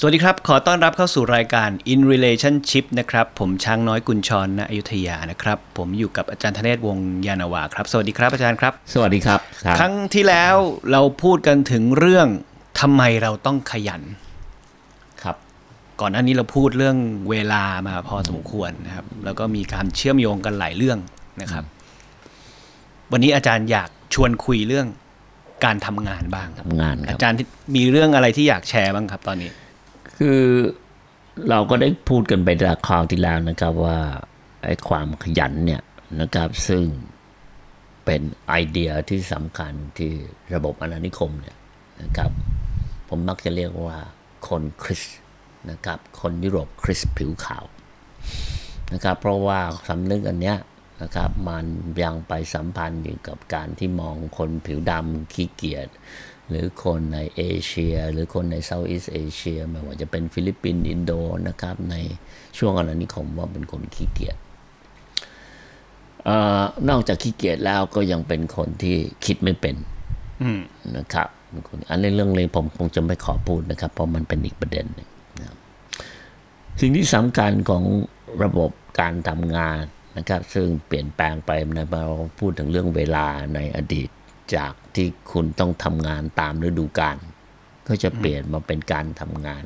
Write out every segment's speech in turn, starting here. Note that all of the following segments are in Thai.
สวัสดีครับ ขอต้อนรับเข้าสู่รายการ In Relationship นะครับ ผมช้างน้อยกุญชรณอยุธยานะครับ ผมอยู่กับอาจารย์ธเนศวงศ์ยานนาวาครับ สวัสดีครับอาจารย์ครับ สวัสดีครับครับ ครั้งที่แล้วเราพูดกันถึงเรื่องทำไมเราต้องขยัน ครับ ก่อนหน้านี้เราพูดเรื่องเวลามาพอสมควรนะครับ แล้วก็มีการเชื่อมโยงกันหลายเรื่องนะครับ วันนี้อาจารย์อยากชวนคุยเรื่องการทำงานบ้างทำงานคอารับจารย์ที่มีเรื่องอะไรที่อยากแชร์บ้างครับ ตอนนี้ คือเราก็ได้พูดกันไปจากคราวที่แล้วนะครับว่าไอ้ความขยันเนี่ยนะครับซึ่งเป็นไอเดียที่สำคัญที่ระบบอาณานิคมเนี่ยนะครับ ผมมักจะเรียกว่าคนคริสต์นะครับคนยุโรปคริสต์ผิวขาวนะครับเพราะว่าสำนึกอันเนี้ยนะครับมันยังไปสัมพันธ์อยู่กับการที่มองคนผิวดำขี้เกียจ หรือคนในเอเชีย หรือคนใน Southeast Asia ไม่ว่าจะเป็นฟิลิปปินส์อินโดนะครับในช่วงอาณานิคมว่าเป็นคนขี้เกียจอนอกจากขี้เกียจแล้วก็ยังเป็นคนที่คิดไม่เป็นนะครับอันนี้เรื่องเลยผมคงจะไม่ขอพูดนะครับ เพราะมันเป็นอีกประเด็นหนึ่งนะสิ่งที่สำคัญของระบบการทำงานนะครับ ซึ่งเปลี่ยนแปลงไปในเราพูดถึงเรื่องเวลาในอดีต จากที่คุณต้องทำงานตามฤดูกาลก็จะเปลี่ยนมาเป็นการทำงาน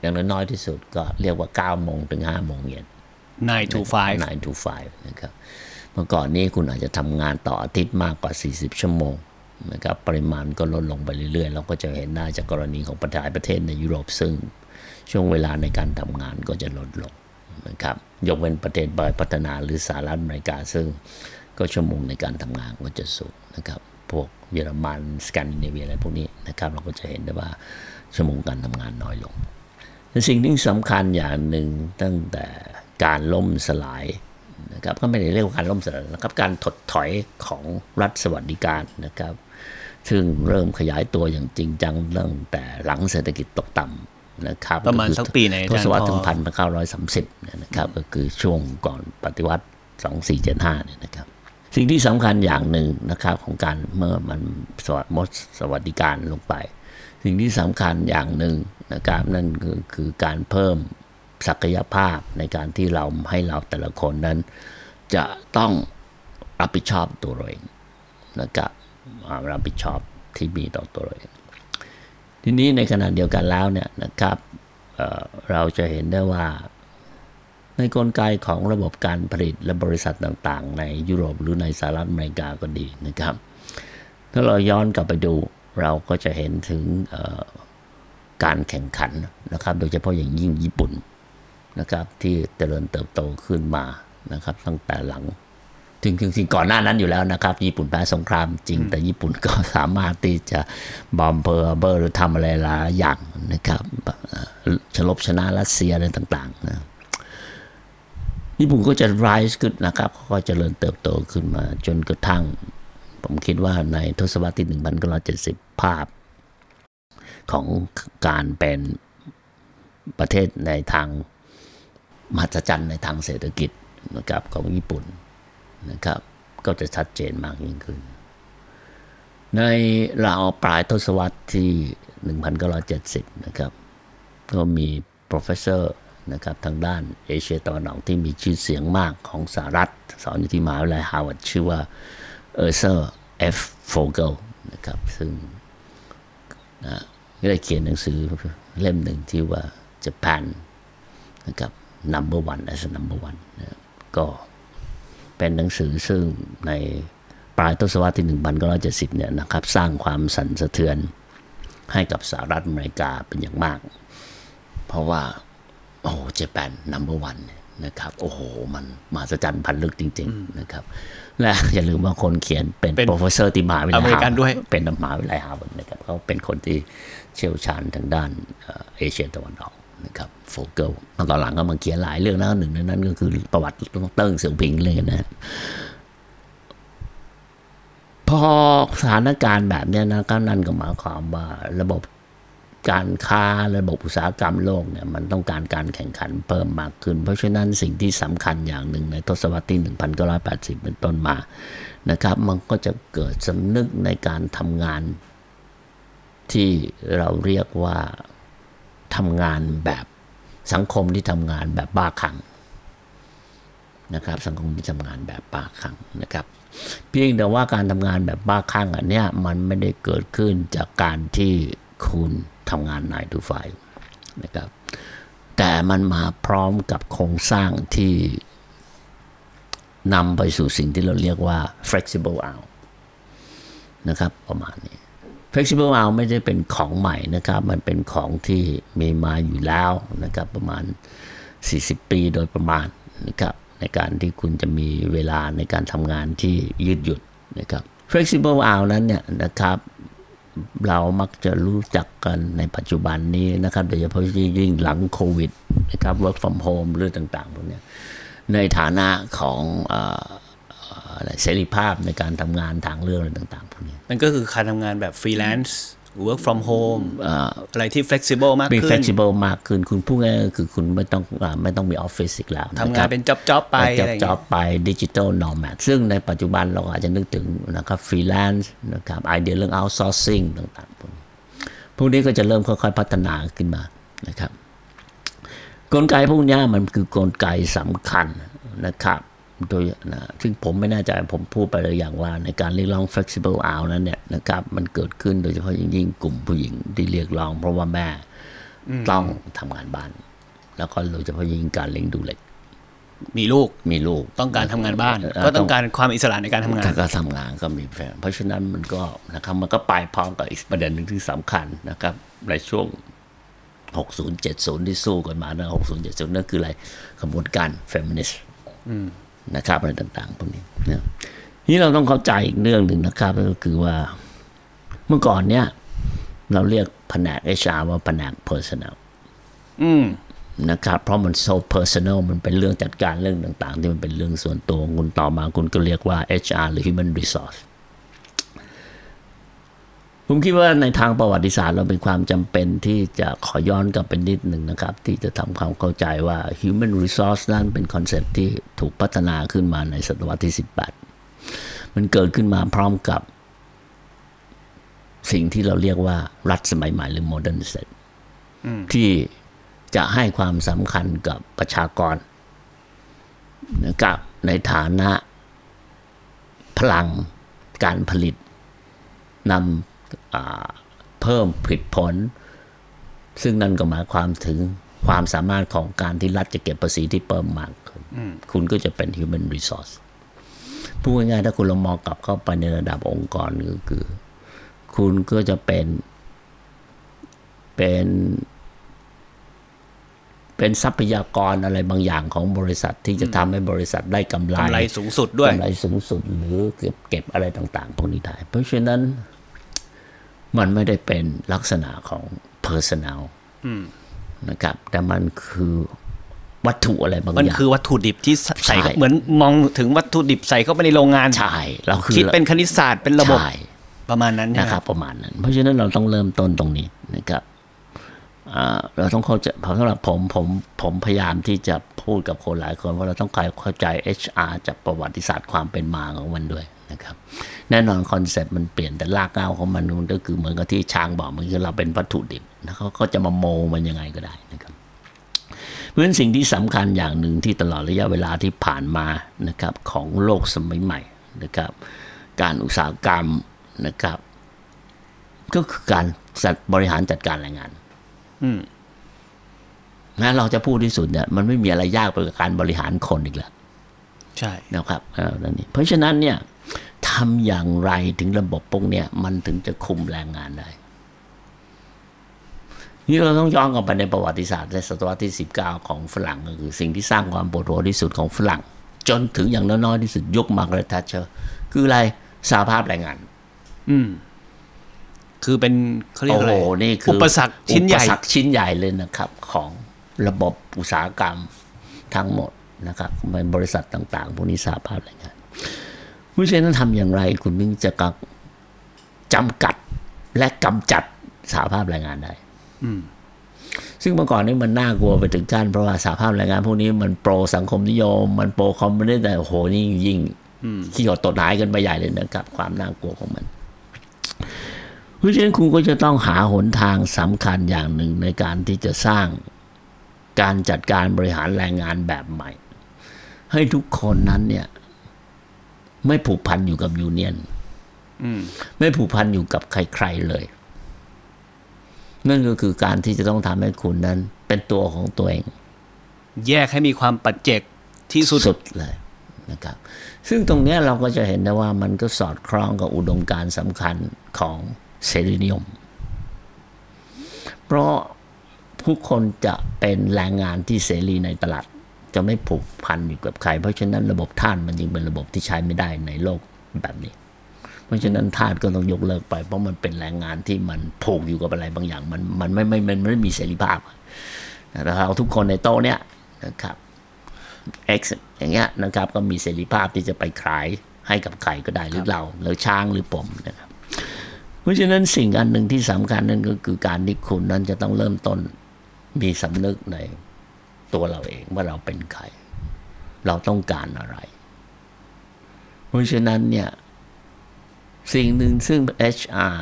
อย่างน้อยๆที่สุดก็เรียกว่า9โมงถึง5โมงเย็น9 to 5 9 to 5นะครับเมื่อก่อนนี้คุณอาจจะทำงานต่ออาทิตย์มากกว่า 40 ชั่วโมงนะครับปริมาณก็ลดลงไปเรื่อยๆ เราก็จะเห็นได้จากกรณีของประเทศประเทศในยุโรปซึ่งช่วงเวลาในการทำงานก็จะลดลงนะครับยกเว้นประเทศบอยพัฒนาหรือสหรัฐอเมริกาซึ่ง ก็ชั่วโมงในการทำงานก็จะสูงนะครับพวกเยอรมันสแกนดิเนเวียอะไรพวกนี้นะครับเราก็จะเห็นได้ว่าชั่วโมงการทำงานน้อยลงแต่สิ่งที่สำคัญอย่างหนึ่งตั้งแต่การล่มสลายนะครับก็ไม่ได้เรียกว่าการล่มสลายนะครับการถดถอยของรัฐสวัสดิการนะครับ ซึ่งเริ่มขยายตัวอย่างจริงจังตั้งแต่หลังเศรษฐกิจตกต่ำนะครับประมาณสักปีไหนอาทจารย์ศวรรษพอถึงพันเก้าร้อยสามสิบนะครับก็คือช่วงก่อนปฏิวัติสองสี่เจ็ดห้าเนี่ยนะครับ สิ่งที่สำคัญอย่างหนึ่งนะครับของการเมื่อมันสวัสดสวัสดิการลงไป สิ่งที่สำคัญอย่างหนึ่งนะครับนั่นคือคือการเพิ่มศักยภาพในการที่เราให้เราแต่ละคนนั้น จะต้องรับผิดชอบตัวเราเองนะครับรับผิดชอบที่มีต่อตัวเราเองทีนี้ในขณะเดียวกันแล้วเนี่ยนะครับเเราจะเห็นได้ว่า ในกลไกของระบบการผลิตและบริษัทต่างๆ ในยุโรปหรือในสหรัฐอเมริกาก็ดีนะครับ ถ้าเราย้อนกลับไปดูเราก็จะเห็นถึงเอ่อการแข่งขันนะครับ โดยเฉพาะอย่างยิ่งญี่ปุ่นนะครับ ที่เจริญเติบโตขึ้นมานะครับ ตั้งแต่หลังจริงจริงๆก่อนหน้านั้นอยู่แล้วนะครับ ญี่ปุ่นแพ้สงครามจริง แต่ญี่ปุ่นก็สามารถที่จะบอมเบอร์เบอร์หรือทำอะไรหลายอย่างนะครับเอ่อฉลบชนะรัสเซียอะไรต่างๆนะ ญี่ปุ่นก็จะ rise ขึ้นนะครับก็เจริญเติบโตขึ้นมา จนกระทั่ง ผมคิดว่าในทศวรรษที่ 1970 ภาพ ของการเป็นประเทศในทางมหัศจรรย์ในทางเศรษฐกิจนะครับของญี่ปุ่นนะครับ ก็จะชัดเจนมากยิ่งขึ้น ในราวปลายทศวรรษที่ 1970 นะครับ ก็มี professor นะครับทางด้านเอเชียตะวันออกที่มีชื่อเสียงมากของสหรัฐ สอนอยู่ที่มหาวิทยาลัยฮาร์วาร์ดชื่อว่า Ezra F. Vogel นะครับซึ่งนะก็ได้เขียนหนังสือเล่มหนึ่งที่ว่า Japan นะครับ number one as number one นะครับก็เป็นหนังสือซึ่งในปลายทศวรรษที่ 1970 เนี่ยนะครับ สร้างความสั่นสะเทือนให้กับสหรัฐอเมริกาเป็นอย่างมาก เพราะว่า โอ้ Japan number one นะครับโอ้โห มันมหัศจรรย์พันลึกจริง ๆ นะครับ และอย่าลืมว่าคนเขียนเป็นเป็น professor ที่มหาวิทยาลัยอเมริกันด้วยเป็นมหาวิทยาลัยฮาร์วาร์ดนะครับเขาเป็นคนที่เชี่ยวชาญทางด้านเอ่อเอเชียตะวันออกนะครับ Vogel ตอนหลังก็มาเขียนหลายเรื่องนะหนึ่งในนั้นก็คือประวัติเติ้งเสี่ยวผิงเลยนะพอสถานการณ์แบบเนี้ยนะก็นั่นก็หมายความว่าระบบ การค้าระบบอุตสาหกรรมโลกเนี่ยมันต้องการการแข่งขันเพิ่มมากขึ้น เพราะฉะนั้นสิ่งที่สำคัญอย่างหนึ่งในทศวรรษที่ 1980 เป็นต้นมานะครับ มันก็จะเกิดสำนึกในการทำงาน ที่เราเรียกว่าทำงานแบบสังคมที่ทำงานแบบบ้าคลั่งนะครับสังคมที่ทำงานแบบบ้าคลั่งนะครับ เพียงแต่ว่าการทำงานแบบบ้าคลั่งอันเนี้ยมันไม่ได้เกิดขึ้นจากการที่ คุณทำงานนายดูไฟนะครับ แต่มันมาพร้อมกับโครงสร้างที่นำไปสู่สิ่งที่เราเรียกว่า flexible out นะครับประมาณนี้ flexible out ไม่ได้เป็นของใหม่นะครับ มันเป็นของที่มีมาอยู่แล้วนะครับประมาณ 40 ปีโดยประมาณนะครับในการที่คุณจะมีเวลาในการทำงานที่ยืดหยุ่นนะครับ flexible out นั้นเนี่ยนะครับ เรามักจะรู้จักกันในปัจจุบันนี้นะครับ โดยเฉพาะยิ่งหลังโควิดนะครับ work from home หรือต่างๆพวกนี้ในฐานะของเอ่อเอ่ออะไรเสรีภาพในการทำงานทางเรื่องอะไรต่างๆพวกนี้มันก็คือการทำงานแบบฟรีแลนซ์ work from home อะไรที่ flexible มากมีขึ้น flexible มากขึ้น คุณพูดง่ายๆก็คือคุณไม่ต้องอ่าไม่ต้องมีออฟฟิศอีกแล้วทำงานเป็นจ็อบจ็อบๆไปจอะบไรอย่างจอเงี้บยไปดิจิ t a ลนอร์แมซึ่งในปัจจุบันเราอาจจะนึกถึงนะครับฟรีแลนซ์นะครับไอเดียเรื่อง outsourcing ต่างๆ พวกนี้พวกนี้ก็จะเริ่มค่อยๆ พัฒนาขึ้นมานะครับ กลไกพวกเนี้ยมันคือกลไกสำคัญนะครับ โดยนะซึ่งผมไม่แน่ใจผมพูดไปเลยอย่างว่าในการเรียกร้อง flexible out นั้นเนี่ยนะครับมันเกิดขึ้นโดยเฉพาะอย่างยิ่งกลุ่มผู้หญิงที่เรียกร้อง เพราะว่าแม่ต้องทำงานบ้าน แล้วก็โดยเฉพาะยิ่งการเลี้ยงดูเล็กมีลูกมีลูกต้องการทำงานบ้านเอ่อก็ต้องการความอิสระในการทำงานก็ทำงานก็มีแฟนเพราะฉะนั้นมันก็นะครับมันก็ไปพร้อมกับอีกประเด็นหนึ่งที่สำคัญนะครับ ในช่วง 60 70 ที่สู้กันมานะ60 70 นั่นคืออะไรขบวนการเฟมินิสต์ นะครับอะไรต่าง ๆ พวกนี้นะนี่เราต้องเข้าใจอีกเรื่องหนึ่งนะครับ ก็คือว่าเมื่อก่อนเนี้ยเราเรียกแผนก HR ว่าแผนก personnel นะครับ เพราะมัน so personal มันเป็นเรื่องจัดการเรื่องต่าง ๆ ที่มันเป็นเรื่องส่วนตัวคุณต่อมาคุณก็เรียกว่า HR หรือ human resource ผมคิดว่าในทางประวัติศาสตร์เราเป็นความจำเป็นที่จะขอย้อนกลับไปนิดหนึ่งนะครับ ที่จะทำความเข้าใจว่า human resource นั้นเป็นคอนเซ็ปต์ที่ถูกพัฒนาขึ้นมาในศตวรรษที่ 18 มันเกิดขึ้นมาพร้อมกับ สิ่งที่เราเรียกว่ารัฐสมัยใหม่หรือ modern state ที่จะให้ความสำคัญกับประชากรนะครับในฐานะพลังการผลิตนำอ่า เพิ่มผลิตผล ซึ่งนั่นก็หมายความถึงความสามารถของการที่รัฐจะเก็บภาษีที่เพิ่มมากขึ้นคุณก็จะเป็น human resource พูดง่ายๆถ้าคุณลองมองกลับเข้าไปในระดับองค์กรก็คือ คุณก็จะเป็นเป็น เป็นทรัพยากรอะไรบางอย่างของบริษัทที่จะทำให้บริษัทได้กำไรกำไรสูงสุดด้วยกำไรสูงสุดหรือเก็บเก็บอะไรต่าง ๆ พวกนี้ได้เพราะฉะนั้น มันไม่ได้เป็นลักษณะของ personal นะครับ แต่มันคือวัตถุอะไรบางมันอย่างคือวัตถุดิบที่ใส่ใช่เหมือนมองถึงวัตถุดิบใส่เข้าไปในโรงงานใช่เราคือคิดเป็นคณิตศาสตร์เป็นระบบใช่ประมาณนั้นใช่นะไหมครับ ประมาณนั้น เพราะฉะนั้นเราต้องเริ่มต้นตรงนี้นะครับอ่าเราต้องเข้าใจเพราะสำหรับผมผมผมพยายามที่จะพูดกับคนหลายคนว่าเราต้องการเข้าใจ HR จากประวัติศาสตร์ความเป็นมาของมันด้วย นะครับ แน่นอนคอนเซ็ปต์มันเปลี่ยนแต่รากเหง้าของมันมันก็คือเหมือนกับที่ช้างบอกมันคือเราเป็นวัตถุดิบแล้วเขาก็จะมาโมมันยังไงก็ได้นะครับเพราะฉะนั้นสิ่งที่สำคัญอย่างหนึ่งที่ตลอดระยะเวลาที่ผ่านมานะครับของโลกสมัยใหม่นะครับ การอุตสาหกรรมนะครับ ก็คือการจัดบริหารจัดการแรงงาน อืมนะเราจะพูดที่สุดเนี่ยมันไม่มีอะไรยากไปกว่าการบริหารคนอีกแล้ว ใช่นะครับเออนั่นนี่เพราะฉะนั้นเนี่ยทำอย่างไรถึงระบบพวกเนี้ยมันถึงจะคุมแรงงานได้ นี่เราต้องย้อนกลับไปในประวัติศาสตร์ในศตวรรษที่ 19 ของฝรั่งก็คือสิ่งที่สร้างความปวดหัวที่สุดของฝรั่ง จนถึงอย่างน้อยๆที่สุดยุคมาร์กาเร็ตทัชเชอร์คืออะไรสหภาพแรงงาน อืมคือเป็นเขาเรียกโอ้อะโหไรนี่คืออุปสรรคชิ้นใหญ่อุปสรรคชิ้นใหญ่เลยนะครับ ของระบบอุตสาหกรรมทั้งหมด นะครับในบริษัทต่างๆ พวกนี้สหภาพแรงงานเพราะฉะนั้นทำอย่างไร คุณถึงจะกักจำกัดและกำจัดสหภาพแรงงานได้อืมซึ่งเมื่อก่อนนี้มันน่ากลัวไปถึงขั้นเพราะว่าสหภาพแรงงานพวกนี้มัน pro สังคมนิยม มัน pro คอมมิวนิสต์แต่โอ้โหนี่ยิ่งขี้หดตดหายกันไปใหญ่เลยนะครับ ความน่ากลัวของมันเพราะฉะนั้นคุณก็จะต้องหาหนทางสำคัญอย่างหนึ่งในการที่จะสร้างการจัดการบริหารแรงงานแบบใหม่ ให้ทุกคนนั้นเนี่ย ไม่ผูกพันอยู่กับยูเนียนอืมไม่ผูกพันอยู่กับใครๆเลย นั่นก็คือการที่จะต้องทำให้คุณนั้น เป็นตัวของตัวเอง แยกให้มีความปัจเจกที่สุดสุดเลยนะครับ ซึ่งตรงเนี้ยเราก็จะเห็นได้ว่ามันก็สอดคล้องกับอุดมการณ์สำคัญของเสรีนิยม เพราะผู้คนจะเป็นแรงงานที่เสรีในตลาด จะไม่ผูกพันอยู่กับใคร เพราะฉะนั้นระบบท่านมันจึงเป็นระบบที่ใช้ไม่ได้ในโลกแบบนี้ เพราะฉะนั้นทาสก็ต้องยกเลิกไป เพราะมันเป็นแรงงานที่มันผูกอยู่กับอะไรบางอย่าง มันมันไม่ไม่มันไม่มีเสรีภาพแล้วเราทุกคนในโต๊ะเนี้ยนะครับ X อย่างเงี้ยนะครับก็มีเสรีภาพที่จะไปขายให้กับใครก็ได้หรือเราหรือช้างหรือผมนะครับ เพราะฉะนั้นสิ่งอันหนึ่งที่สำคัญนั่นก็คือการที่คุณนั้นจะต้องเริ่มต้นมีสำนึกใน ตัวเราเองว่าเราเป็นใคร เราต้องการอะไร เพราะฉะนั้นเนี่ย สิ่งหนึ่งซึ่ง HR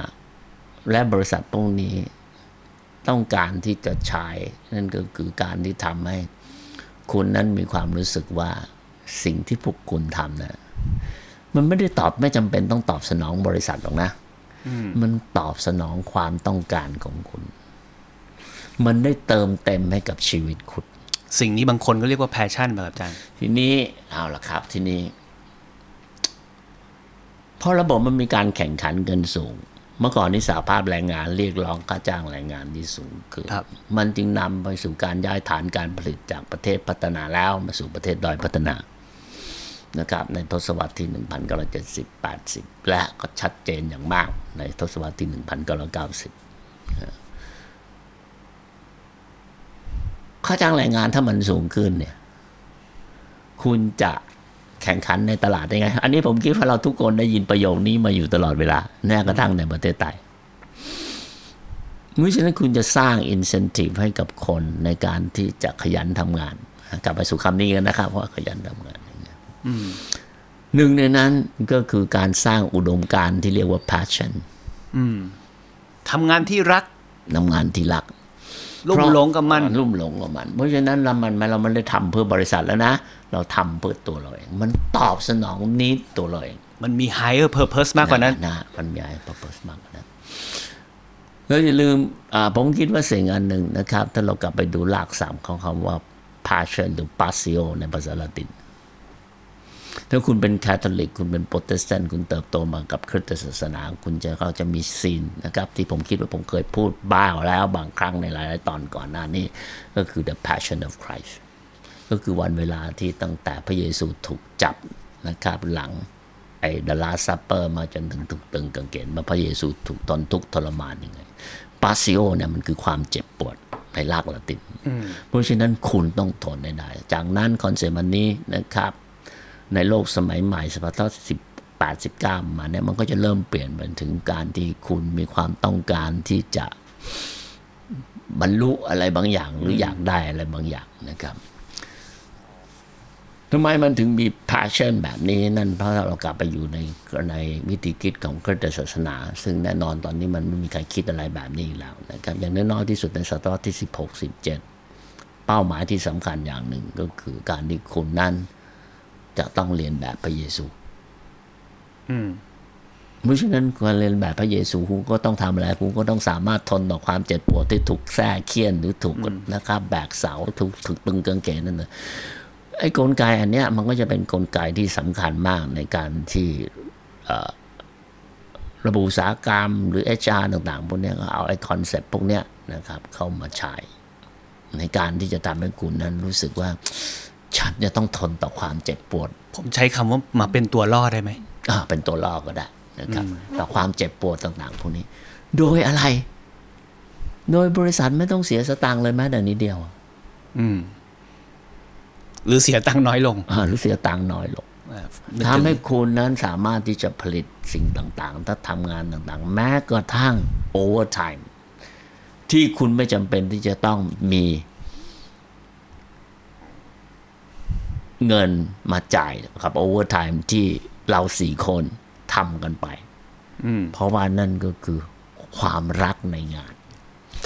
และบริษัทพวกนี้ต้องการที่จะใช้นั่นก็คือการที่ทำให้คุณนั้นมีความรู้สึกว่าสิ่งที่พวกคุณทำนะมันไม่ได้ตอบไม่จำเป็นต้องตอบสนองบริษัทหรอกนะมันตอบสนองความต้องการของคุณ มันได้เติมเต็มให้กับชีวิตคุณ สิ่งนี้บางคนก็เรียกว่าแพชชั่นแบบอาจารย์ ทีนี้เอาละครับ ทีนี้เพราะระบบมันมีการแข่งขันกันสูง เมื่อก่อนนี้สาภาพแรงงานเรียกร้องค่าจ้างแรงงานที่สูงขึ้นครับมันจึงนำไปสู่การย้ายฐานการผลิตจากประเทศพัฒนาแล้วมาสู่ประเทศด้อยพัฒนานะครับในทศวรรษที่ 1970 80 และก็ชัดเจนอย่างมากในทศวรรษที่ 1990 ค่าจ้างแรงงานถ้ามันสูงขึ้นเนี่ย คุณจะแข่งขันในตลาดได้ไง อันนี้ผมคิดว่าเราทุกคนได้ยินประโยคนี้มาอยู่ตลอดเวลาแม้กระทั่งในประเทศไทยเพราะฉะนั้นคุณจะสร้าง incentive ให้กับคนในการที่จะขยันทำงาน กลับไปสู่คำนี้กันนะครับว่าขยันทำงานอย่างเงี้ยหนึ่งในนั้นก็คือการสร้างอุดมการณ์ที่เรียกว่า passion ทำงานที่รักทำงานที่รัก ลุ่มหลงกับมันลุ่มหลงกับมัน เพราะฉะนั้นเรามันเราไม่ได้ทำเพื่อบริษัทแล้วนะ เราทำเพื่อตัวเราเองมันตอบสนองนี้ตัวเราเองมันมี higher purpose มากกว่านั้นนะมันมีอะไร purpose มากกว่านั้นแล้วอย่าลืมอ่าผมคิดว่าสิ่งอันหนึ่งนะครับ ถ้าเรากลับไปดูรากศัพท์ของคำว่า passion หรือ passio ในภาษาละติน ถ้าคุณเป็นคาทอลิก คุณเป็นโปรเตสแตนต์คุณเติบโตมากับคริสตศาสนา คุณจะเขาจะมี scene นะครับ ที่ผมคิดว่าผมเคยพูดบ้างแล้วบางครั้งในหลาย ๆ ตอนก่อนหน้านี้ ก็คือ the passion of Christ ก็คือวันเวลาที่ตั้งแต่พระเยซูถูกจับนะครับหลังไอ้ the last supper มาจนถึงถูกตึงกางเขนว่าพระเยซูถูกทนทุกข์ทรมานยังไง passio เนี่ยมันคือความเจ็บปวดในรากละติน เพราะฉะนั้นคุณต้องทนได้ จากนั้นคอนเซปต์อันนี้นะครับ ในโลกสมัยใหม่สพัทสิบแปดสิบเก้ามาเนี่ยมันก็จะเริ่มเปลี่ยนไปถึงการที่คุณมีความต้องการที่จะบรรลุอะไรบางอย่าง หรืออยากได้อะไรบางอย่างนะครับทำไมมันถึงมี passion แบบนี้นั่นเพราะเรากลับไปอยู่ในในวิธีคิดของคริสตศาสนา ซึ่งแน่นอนตอนนี้มันไม่มีใครคิดอะไรแบบนี้อีกแล้วนะครับอย่างน้อยๆที่สุดในศตวรรษที่สิบหกสิบเจ็ดเป้าหมายที่สำคัญอย่างหนึ่งก็คือการที่คุณนั้น จะต้องเรียนแบบพระเยซู อืมเพราะฉะนั้นการเรียนแบบพระเยซูคุณก็ต้องทำอะไรคุณก็ต้องสามารถทนต่อความเจ็บปวดที่ถูกแทรกเคี่ยนหรือถูกนะครับแบกเสาถูกถูกตึงกางเกงนั่นนะไอ้กลไกอันเนี้ยมันก็จะเป็นกลไกที่สำคัญมากในการที่เอ่อระบบอุตสาหกรรม หรือ HR ต่างๆพวกเนี้ยก็เอาไอ้คอนเซปต์พวกเนี้ยนะครับเข้ามาใช้ในการที่จะทำให้คุณนั้นรู้สึกว่า ฉันจะต้องทนต่อความเจ็บปวด ผมใช้คำว่ามาเป็นตัวล่อได้ไหมอ่าเป็นตัวล่อก็ได้นะครับ ต่อความเจ็บปวดต่างๆพวกนี้ โดยอะไร โดยบริษัทไม่ต้องเสียสตางค์เลยแม้แต่นิดเดียว อืม หรือเสียตังค์น้อยลงอ่าหรือเสียตังค์น้อยลงอ่ามันจะทำให้คุณนั้นสามารถที่จะผลิตสิ่งต่างๆ ถ้าทำงานต่างๆ แม้กระทั่ง overtime ที่คุณไม่จำเป็นที่จะต้องมี เงินมาจ่ายกับ overtime ที่เราสี่คนทำกันไปอืมเพราะว่านั่นก็คือความรักในงาน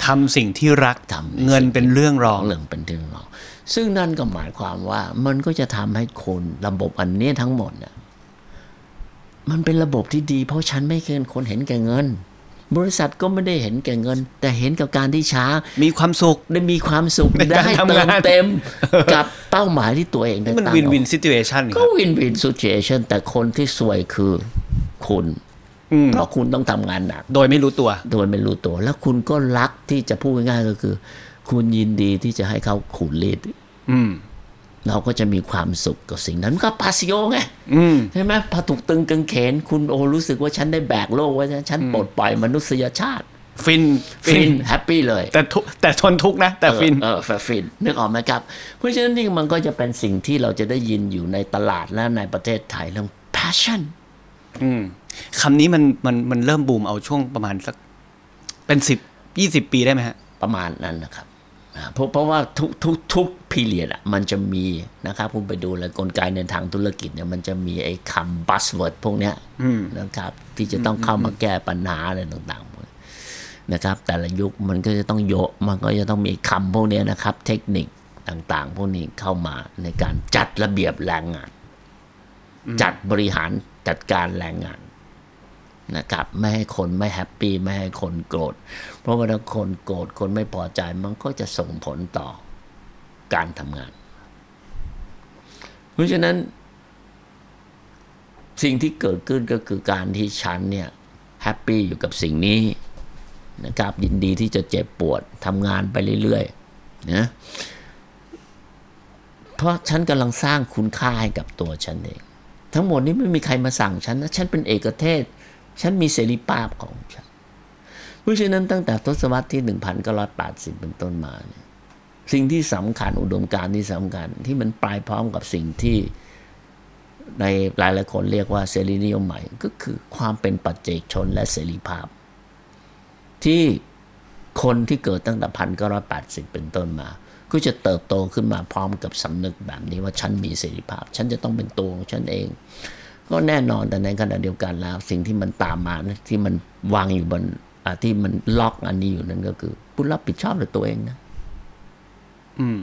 ทำสิ่งที่รักทำเงินเป็นเรื่องรองเรื่องเป็นเรื่องรอง ซึ่งนั่นก็หมายความว่ามันก็จะทำให้คนระบบอันเนี้ยทั้งหมดเนี่ยมันเป็นระบบที่ดี เพราะฉันไม่เคยคนเห็นแก่เงิน บริษัทก็ไม่ได้เห็นแก่เงิน แต่เห็นกับการที่ช้า มีความสุขได้มีความสุขในการได้ทำเติงามนเต็มกับเป้าหมายที่ตัวเองได้มันตั้งวินเอาวินซิ t u เอชันคก็รับวินวินซิ t u เอชันแต่คนที่สวยคือคุณอืมเพราะคุณต้องทำงานหนัก โดยไม่รู้ตัว โดยไม่รู้ตัว แล้วคุณก็รักที่จะพูดง่ายๆก็คือ คุณยินดีที่จะให้เขาขูดรีดอืม เราก็จะมีความสุขกับสิ่งนั้นก็ passio ไงอืมใช่ไหมพอถูกตรึงกางเขน คุณโอ้รู้สึกว่าฉันได้แบกโลกไว้นะฉันปลดปล่อยมนุษยชาติ ฟินฟิน happy เลย แต่ทุกแต่ทนทุกข์นะ แต่ฟินเออเออฟินนึกออกไหมครับ เพราะฉะนั้นนี่มันก็จะเป็นสิ่งที่เราจะได้ยินอยู่ในตลาดและในประเทศไทยเรื่อง passion อืมคำนี้มันมันมันเริ่มบูมเอาช่วงประมาณสัก เป็นสิบยี่สิบปีได้ไหมฮะ ประมาณนั้นนะครับอ่า เพราะเพราะว่าทุกทุกทุก period อะมันจะมีนะครับคุณไปดูเลยกลไกในทางธุรกิจเนี่ยมันจะมีไอ้คำ buzzword พวกเนี้ยนะครับ ที่จะต้องเข้ามาแก้ปัญหาอะไรต่างๆพวกนี้นะครับ แต่ละยุคมันก็จะต้องโยกมันก็จะต้องมีคำพวกเนี้ยนะครับ เทคนิคต่างๆ พวกนี้เข้ามาในการจัดระเบียบแรงงาน จัดบริหารจัดการแรงงานนะครับ ไม่ให้คนไม่แฮปปี้ไม่ให้คนโกรธ เพราะว่าถ้าคนโกรธคนไม่พอใจมันก็จะส่งผลต่อการทำงาน เพราะฉะนั้น สิ่งที่เกิดขึ้นก็คือการที่ฉันเนี่ยแฮปปี้อยู่กับสิ่งนี้นะครับยินดีที่จะเจ็บปวดทำงานไปเรื่อยๆนะเพราะฉันกำลังสร้างคุณค่าให้กับตัวฉันเอง ทั้งหมดนี้ไม่มีใครมาสั่งฉันนะ ฉันเป็นเอกเทศ ฉันมีเสรีภาพของฉัน เพราะฉะนั้นตั้งแต่ทศวรรษที่ 1980 เป็นต้นมาเนี่ยสิ่งที่สำคัญอุดมการณ์ที่สำคัญที่มันปลายพร้อมกับสิ่งที่ในหลายหลายคนเรียกว่าเสรีนิยมใหม่ก็คือความเป็นปัจเจกชนและเสรีภาพ ที่คนที่เกิดตั้งแต่พันเก้าร้อยแปดสิบเป็นต้นมา ก็จะเติบโตขึ้นมาพร้อมกับสำนึกแบบนี้ว่าฉันมีเสรีภาพ ฉันจะต้องเป็นตัวของฉันเอง ก็แน่นอนแต่ในขณะเดียวกันแล้ว สิ่งที่มันตามมานะที่มันวางอยู่บน ที่มันล็อกอันนี้อยู่นั่นก็คือคุณรับผิดชอบต่อตัวเองนะอืม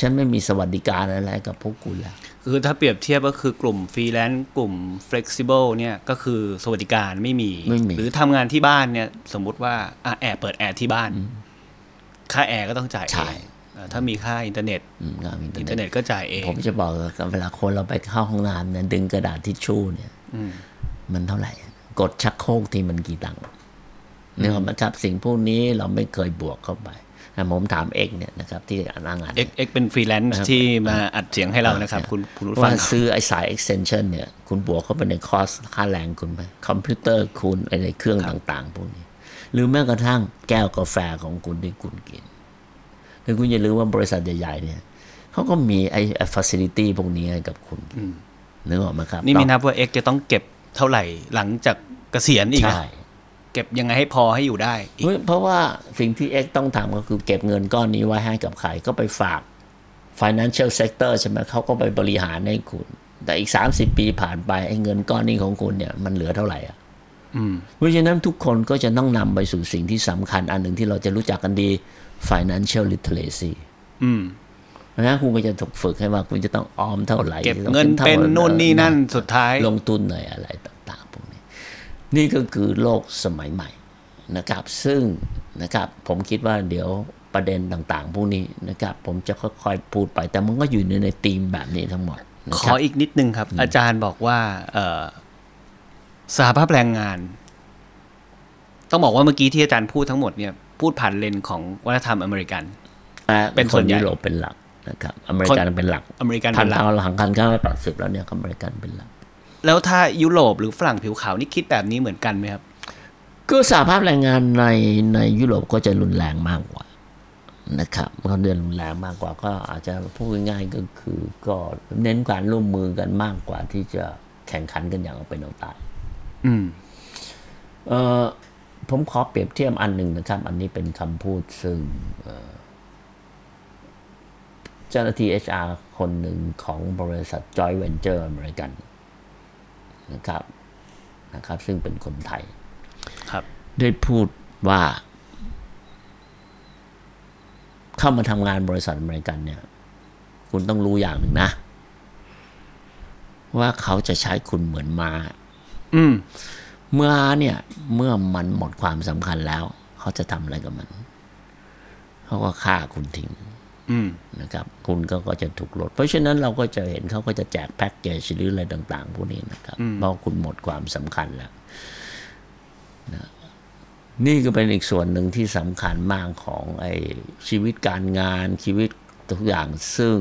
ฉันไม่มีสวัสดิการอะไรกับพวกคุณแล้ว คือถ้าเปรียบเทียบก็คือกลุ่มฟรีแลนซ์กลุ่ม flexible เนี่ยก็คือสวัสดิการไม่มีไม่มี หรือทำงานที่บ้านเนี่ย สมมุติว่าอะแอร์เปิดแอร์ที่บ้าน ค่าแอร์ก็ต้องจ่ายเองอะถ้ามีค่าอินเทอร์เน็ต อืมงานอินเทออินร์เทอร์เน็เน็ต ตก็จ่ายเอง ผมจะบอกกับเวลาคนเราไปเข้าห้องน้ำเนี่ยดึงกระดาษทิชชู่เนี่ย อืม มันเท่าไหร่ กดชักโครกที่มันกี่ตังค์ เนี่ยมันครับสิ่งพวกนี้เราไม่เคยบวกเข้าไปแต่ผมถามเอกเนี่ยนะครับที่อ่านงานเอ็กเอ็กเป็นฟรีแลนซ์ที่มาอัดเสียงให้เรานะครับ คุณคุณผู้ฟังว่าซื้อไอ้สาย extension เนี่ย คุณบวกเข้าไปใน cost ค่าแรงคุณไปคอมพิวเตอร์คุณไอ้ในเครื่องต่างๆ พวกนี้ หรือแม้กระทั่งแก้วกาแฟของคุณที่คุณกินแต่คุณอย่าลืมว่าบริษัทใหญ่ๆเนี่ยเขาก็มีไอ้ไอ้ facility พวกนี้ให้กับคุณนึกออกไหมครับ นี่ไม่นับว่าเอ็กจะต้องเก็บเท่าไหร่หลังจากเกษียณอีกนะใช่เก็บยังไงให้พอให้อยู่ได้อีกเพราะเพราะว่าสิ่งที่เอ็กต้องทำก็คือเก็บเงินก้อนนี้ไว้ให้กับใครก็ไปฝาก financial sector ใช่ไหมเขาก็ไปบริหารให้คุณ แต่อีก 30 ปีผ่านไปไอ้เงินก้อนนี้ของคุณเนี่ยมันเหลือเท่าไหร่อะอืมเพราะฉะนั้นทุกคนก็จะต้องนำไปสู่สิ่งที่สำคัญอันหนึ่งที่เราจะรู้จักกันดี financial literacy อืมเพราะฉะนั้นคุณก็จะถูกฝึกให้ว่าคุณจะต้องออมเท่าไหร่ เก็บต้องเงินท่าเป็นไหร่นู่นนี่นั่นสุดท้ายลงทุนในอะไรต่างๆพวกนี้ นี่ก็คือโลกสมัยใหม่นะครับ ซึ่งนะครับผมคิดว่าเดี๋ยวประเด็นต่างๆ พวกนี้นะครับ ผมจะค่อยๆพูดไปแต่มันก็อยู่ในในธีมแบบนี้ทั้งหมดนะขครัอบอีกนิดนึงครับ อาจารย์บอกว่าเอ่อสหภาพแรงงาน ต้องบอกว่าเมื่อกี้ที่อาจารย์พูดทั้งหมดเนี่ยพูดผ่านเลนส์ของวัฒนธรรมอเมริกัน เป็นส่วนใหญ่ยุโรปเป็นหลักนะครับอเมริกันเป็นหลักอเมริกันพัเป็นนหลักเก้าหลังพันเก้าร้อยแปดสิบแล้วเนี่ยอเมริกันเป็นหลัก แล้วถ้ายุโรปหรือฝรั่งผิวขาวนี่คิดแบบนี้เหมือนกันไหมครับ ก็สหภาพแรงงานในในยุโรปก็จะรุนแรงมากกว่านะครับก็เดือนรุนแรงมากกว่าก็อาจจะพูดง่ายๆก็คือก็เน้นการร่วมมือกันมากกว่าที่จะแข่งขันกันอย่างเอาเป็นเอาตายอืมเอ่อผมขอเปรียบเทียบอันหนึ่งนะครับ อันนี้เป็นคำพูดซึ่งเอ่อเจ้าหน้าที่ HR คนหนึ่งของบริษัท Joy Venture อเมริกัน นะครับนะครับ ซึ่งเป็นคนไทย ครับ ได้พูดว่า เข้ามาทำงานบริษัทอเมริกันเนี่ย คุณต้องรู้อย่างหนึ่งนะ ว่าเขาจะใช้คุณเหมือนม้าอืมเมื่อเนี่ย เมื่อมันหมดความสำคัญแล้ว เขาจะทำอะไรกับมัน เขาก็ฆ่าคุณทิ้งอืม นะครับ คุณก็ก็จะถูกลด เพราะฉะนั้นเราก็จะเห็นเขาก็จะแจกแพ็กเกจหรืออะไรต่าง ๆ พวกนี้นะครับเพราะคุณหมดความสำคัญแล้วนะนี่ก็เป็นอีกส่วนหนึ่งที่สำคัญมากของไอ้ชีวิตการงานชีวิตทุกอย่างซึ่ง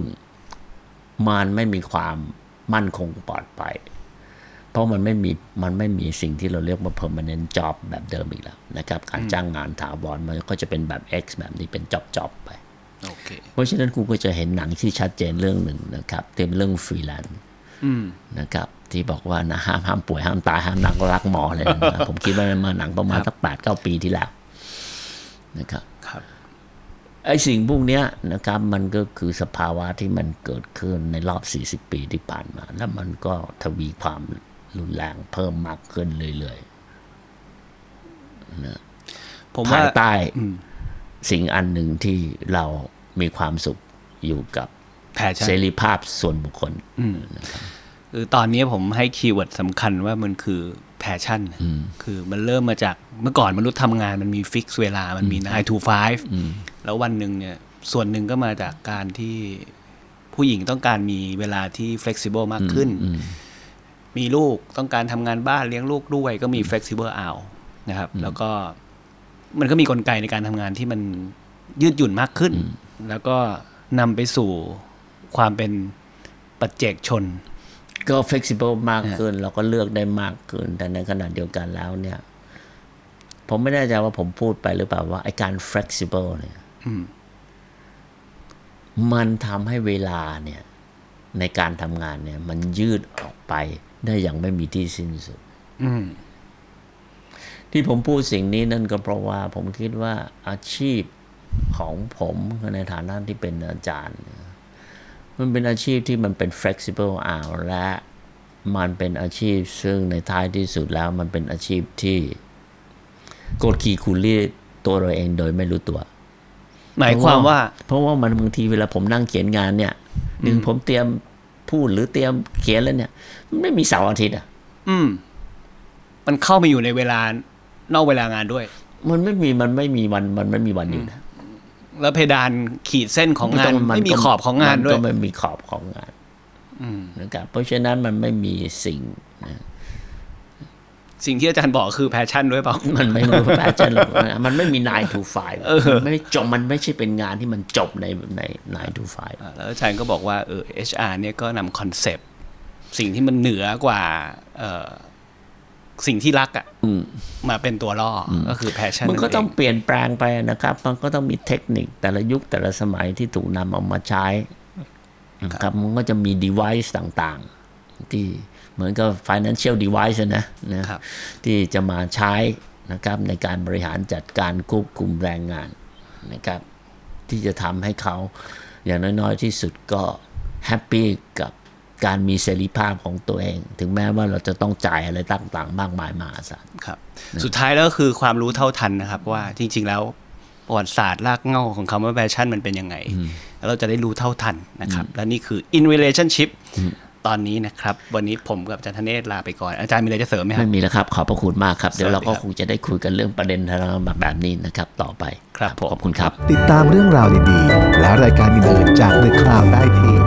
มันไม่มีความมั่นคงปลอดภัยเพราะมันไม่มีมันไม่มีสิ่งที่เราเรียกว่า permanent job แบบเดิมอีกแล้วนะครับ การจ้างงานถาวรมันก็จะเป็นแบบ X แบบนี้เป็น job job ไปโอ เคเพราะฉะนั้นกูก็จะเห็นหนังที่ชัดเจนเรื่องหนึ่งนะครับที่เป็นเรื่องฟรีแลนซ์อืมนะครับที่บอกว่านะห้ามห้ามป่วยห้ามตายห้ามนักรักหมอเลยนะครับผมคิดว่ามันมาหนังประมาณสักแปดเก้าปีที่แล้วนะครับครับไอ้สิ่งพวกเนี้ยนะครับมันก็คือสภาวะที่มันเกิดขึ้นในรอบ 40 ปีที่ผ่านมา แล้วมันก็ทวีความรุนแรงเพิ่มมากขึ้นเรื่อยๆ ผมว่าภายใต้อืม สิ่งอันหนึ่งที่เรามีความสุขอยู่กับ passion เสรีภาพส่วนบุคคลคือตอนนี้ผมให้ keyword สำคัญว่ามันคือpassion คือมันเริ่มมาจากเมื่อก่อนมนุษย์ทำงานมันมี fix เวลา มันมี 9 to 5 แล้ววันหนึ่งเนี่ย ส่วนหนึ่งก็มาจากการที่ผู้หญิงต้องการมีเวลาที่ flexible มากขึ้น มีลูกต้องการทำงานบ้านเลี้ยงลูกด้วยก็มี flexible hour นะครับ แล้วก็ มันก็มีกลไกในการทำงานที่มันยืดหยุ่นมากขึ้น แล้วก็นำไปสู่ความเป็นปัจเจกชน ก็ flexible มากขึ้น เราก็เลือกได้มากขึ้น แต่ในขณะเดียวกันแล้วเนี่ย ผมไม่แน่ใจว่าผมพูดไปหรือเปล่าว่าไอ้การ flexible เนี่ยอืมมันทำให้เวลาเนี่ย ในการทำงานเนี่ย มันยืดออกไปได้อย่างไม่มีที่สิ้นสุด อืม ที่ผมพูดสิ่งนี้นั่นก็เพราะว่าผมคิดว่าอาชีพของผมในฐานะที่เป็นอาจารย์เนี่ยมันเป็นอาชีพที่มันเป็น flexible hour และมันเป็นอาชีพซึ่งในท้ายที่สุดแล้วมันเป็นอาชีพที่กดขี่คูลี่ตัวเราเองโดยไม่รู้ตัว หมายความว่า เพราะว่ามันบางทีเวลาผมนั่งเขียนงานเนี่ยหนึ่งผมเตรียมพูดหรือเตรียมเขียนแล้วเนี่ย มันไม่มีเสาร์อาทิตย์อะ อืม มันเข้ามาอยู่ในเวลา นอกเวลางานด้วย มันไม่มีมันไม่มีวันมันไม่มีวันหยุดนะแล้วเพดานขีดเส้นของงานไม่มีขอบของงานด้วย มัยก็ไม่มีขอบของงานนะครับเพราะฉะนั้นมันไม่มีสิ่งนะสิ่งที่อาจารย์บอกคือ passion ด้วยเปล่า มันไม่รู้ passion หรอกนะมันไม่มี9 to 5มันไม่จบมันไม่ใช่เป็นงานที่มันจบในใน9 to 5อ่าแล้วอาจารย์ก็บอกว่าเออ HR เนี่ยก็นำ conceptสิ่งที่มันเหนือกว่าเอ่อ สิ่งที่รักอะ่ะมาเป็นตัวล่ออก็คือแพชชั่นมันก็ต้องเปลี่ยนแปลงไปนะครับ มันก็ต้องมีเทคนิคแต่ละยุคแต่ละสมัยที่ถูกนำเอามาใช้นะครับมันก็จะมี device ต่างๆ ที่เหมือนกับ financial device อะนะนะครับที่จะมาใช้นะครับในการบริหารจัดการควบคุมแรงงานนะครับ ที่จะทำให้เขาอย่างน้อยๆที่สุดก็ happy กับ การมีเสรีภาพของตัวเอง ถึงแม้ว่าเราจะต้องจ่ายอะไรต่างๆ มากมายมหาศาลครับสุดท้ายแล้วก็คือความรู้เท่าทันนะครับ ว่าจริง ๆ แล้วประวัติศาสตร์รากเหง้าของคำว่า passion มันเป็นยังไง แล้วเราจะได้รู้เท่าทันนะครับ และนี่คือ in relationship ตอนนี้นะครับ วันนี้ผมกับอาจารย์ธเนศลาไปก่อน อาจารย์มีอะไรจะเสริมไหมครัไม่มีแล้วครับ ขอบพระคุณมากครับ เดี๋ยวเราก็สวัสดีครับคงจะได้คุยกันเรื่องประเด็นทางแบบนี้นะครับ ต่อไปครับผมขอบคุณครับ ติดตามเรื่องราวดีๆ และรายการอื่นๆจาก The Cloud ได้ที่